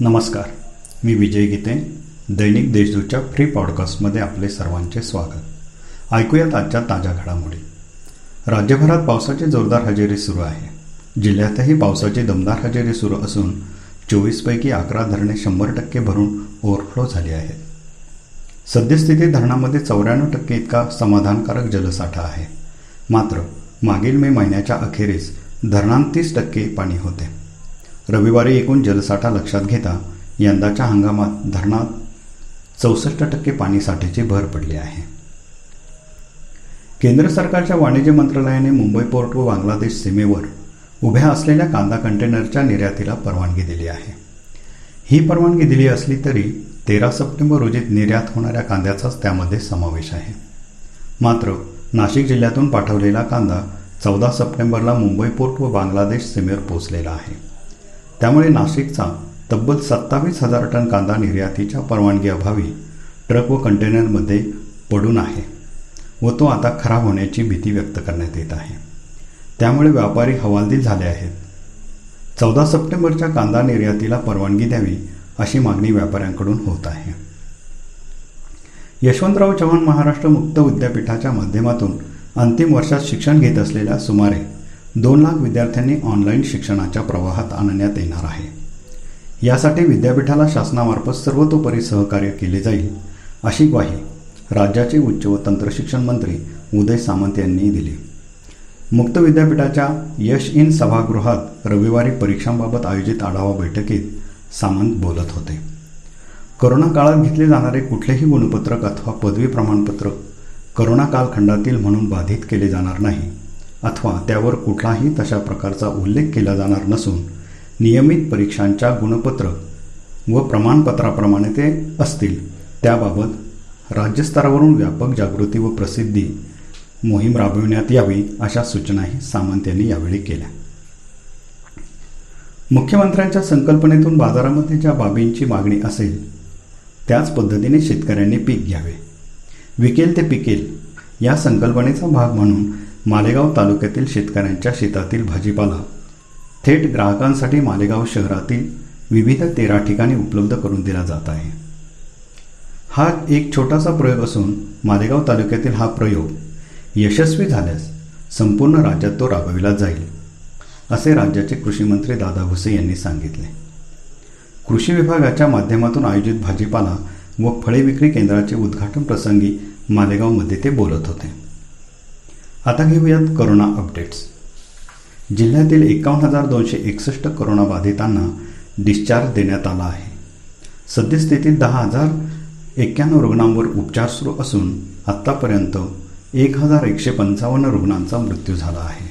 नमस्कार. मी विजय गीते दैनिक देशदूतच्या फ्री पॉडकास्टमध्ये आपले सर्वांचे स्वागत. ऐकूयात आजच्या ताज्या घडामोडी. राज्यभरात पावसाची जोरदार हजेरी सुरू आहे. जिल्ह्यातही पावसाची दमदार हजेरी सुरू असून चोवीसपैकी अकरा धरणे शंभर टक्के भरून ओव्हरफ्लो झाली आहेत. सद्यस्थितीत धरणामध्ये चौऱ्याण्णव टक्के इतका समाधानकारक जलसाठा आहे. मात्र मागील मे महिन्याच्या अखेरीस धरणांत तीस टक्के पाणी होते. रविवारी एकूण जलसाठा लक्षात घेता यंदाच्या हंगामात धरणात चौसष्ट टक्के पाणीसाठ्याची भर पडली आहे. केंद्र सरकारच्या वाणिज्य मंत्रालयाने मुंबई पोर्ट व बांगलादेश सीमेवर उभ्या असलेल्या कांदा कंटेनरच्या निर्यातीला परवानगी दिली आहे. ही परवानगी दिली असली तरी तेरा सप्टेंबर रोजी निर्यात होणाऱ्या कांद्याचाच त्यामध्ये समावेश आहे. मात्र नाशिक जिल्ह्यातून पाठवलेला कांदा चौदा सप्टेंबरला मुंबई पोर्ट व बांगलादेश सीमेवर पोहोचलेला आहे. त्यामुळे नाशिकचा तब्बल सत्तावीस हजार टन कांदा निर्यातीच्या परवानगीअभावी ट्रक व कंटेनरमध्ये पडून आहे व तो आता खराब होण्याची भीती व्यक्त करण्यात येत आहे. त्यामुळे व्यापारी हवालदिल झाले आहेत. चौदा सप्टेंबरच्या कांदा निर्यातीला परवानगी द्यावी अशी मागणी व्यापाऱ्यांकडून होत आहे. यशवंतराव चव्हाण महाराष्ट्र मुक्त विद्यापीठाच्या माध्यमातून अंतिम वर्षात शिक्षण घेत असलेल्या सुमारे दोन लाख विद्यार्थ्यांनी ऑनलाईन शिक्षणाच्या प्रवाहात आणण्यात येणार आहे. यासाठी विद्यापीठाला शासनामार्फत सर्वतोपरी सहकार्य केले जाईल अशी ग्वाही राज्याचे उच्च व तंत्रशिक्षण मंत्री उदय सामंत यांनी दिली. मुक्त विद्यापीठाच्या यश इन सभागृहात रविवारी परीक्षांबाबत आयोजित आढावा बैठकीत सामंत बोलत होते. करोना काळात घेतले जाणारे कुठलेही गुणपत्रक अथवा पदवी प्रमाणपत्र करोना कालखंडातील म्हणून बाधित केले जाणार नाही अथवा त्यावर कुठलाही तशा प्रकारचा उल्लेख केला जाणार नसून नियमित परीक्षांच्या गुणपत्र व प्रमाणपत्राप्रमाणे ते असतील. त्याबाबत राज्यस्तरावरून व्यापक जागृती व प्रसिद्धी मोहीम राबविण्यात यावी अशा सूचनाही सामंत यांनी यावेळी केल्या. मुख्यमंत्र्यांच्या संकल्पनेतून बाजारामध्ये ज्या बाबींची मागणी असेल त्याच पद्धतीने शेतकऱ्यांनी पीक घ्यावे. विकेल ते पिकेल या संकल्पनेचा भाग म्हणून मालेगाव तालुक्यातील शेतकऱ्यांच्या शेतातील भाजीपाला. थेट ग्राहकांसाठी मालेगाव शहरातील विविध तेरा ठिकाणी उपलब्ध करून दिला जात आहे. हा एक छोटासा प्रयोग असून मालेगाव तालुक्यातील हा प्रयोग यशस्वी झाल्यास संपूर्ण राज्यात तो राबविला जाईल असे राज्याचे कृषीमंत्री दादा भुसे यांनी सांगितले. कृषी विभागाच्या माध्यमातून आयोजित भाजीपाला व फळे विक्री केंद्राचे उद्घाटन प्रसंगी मालेगावमध्ये ते बोलत होते. आता घेऊयात करोना अपडेट्स जिल्ह्यातील एकावन्न हजार दोनशे एकसष्ट करोनाबाधितांना डिस्चार्ज देण्यात आला आहे. सद्यस्थितीत दहा हजार एक्क्याण्णव रुग्णांवर उपचार सुरू असून आत्तापर्यंत एक हजार एकशे पंचावन्न रुग्णांचा मृत्यू झाला आहे.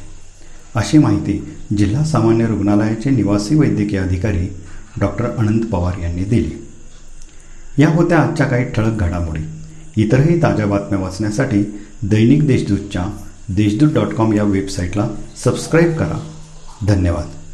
अशी माहिती जिल्हा सामान्य रुग्णालयाचे निवासी वैद्यकीय अधिकारी डॉक्टर अनंत पवार यांनी दिली. या होत्या आजच्या काही ठळक घडामोडी. इतरही ताज्या बातम्या वाचण्यासाठी दैनिक देशदूतच्या देशदूत डॉट कॉम या वेबसाईटला सबस्क्राईब करा. धन्यवाद.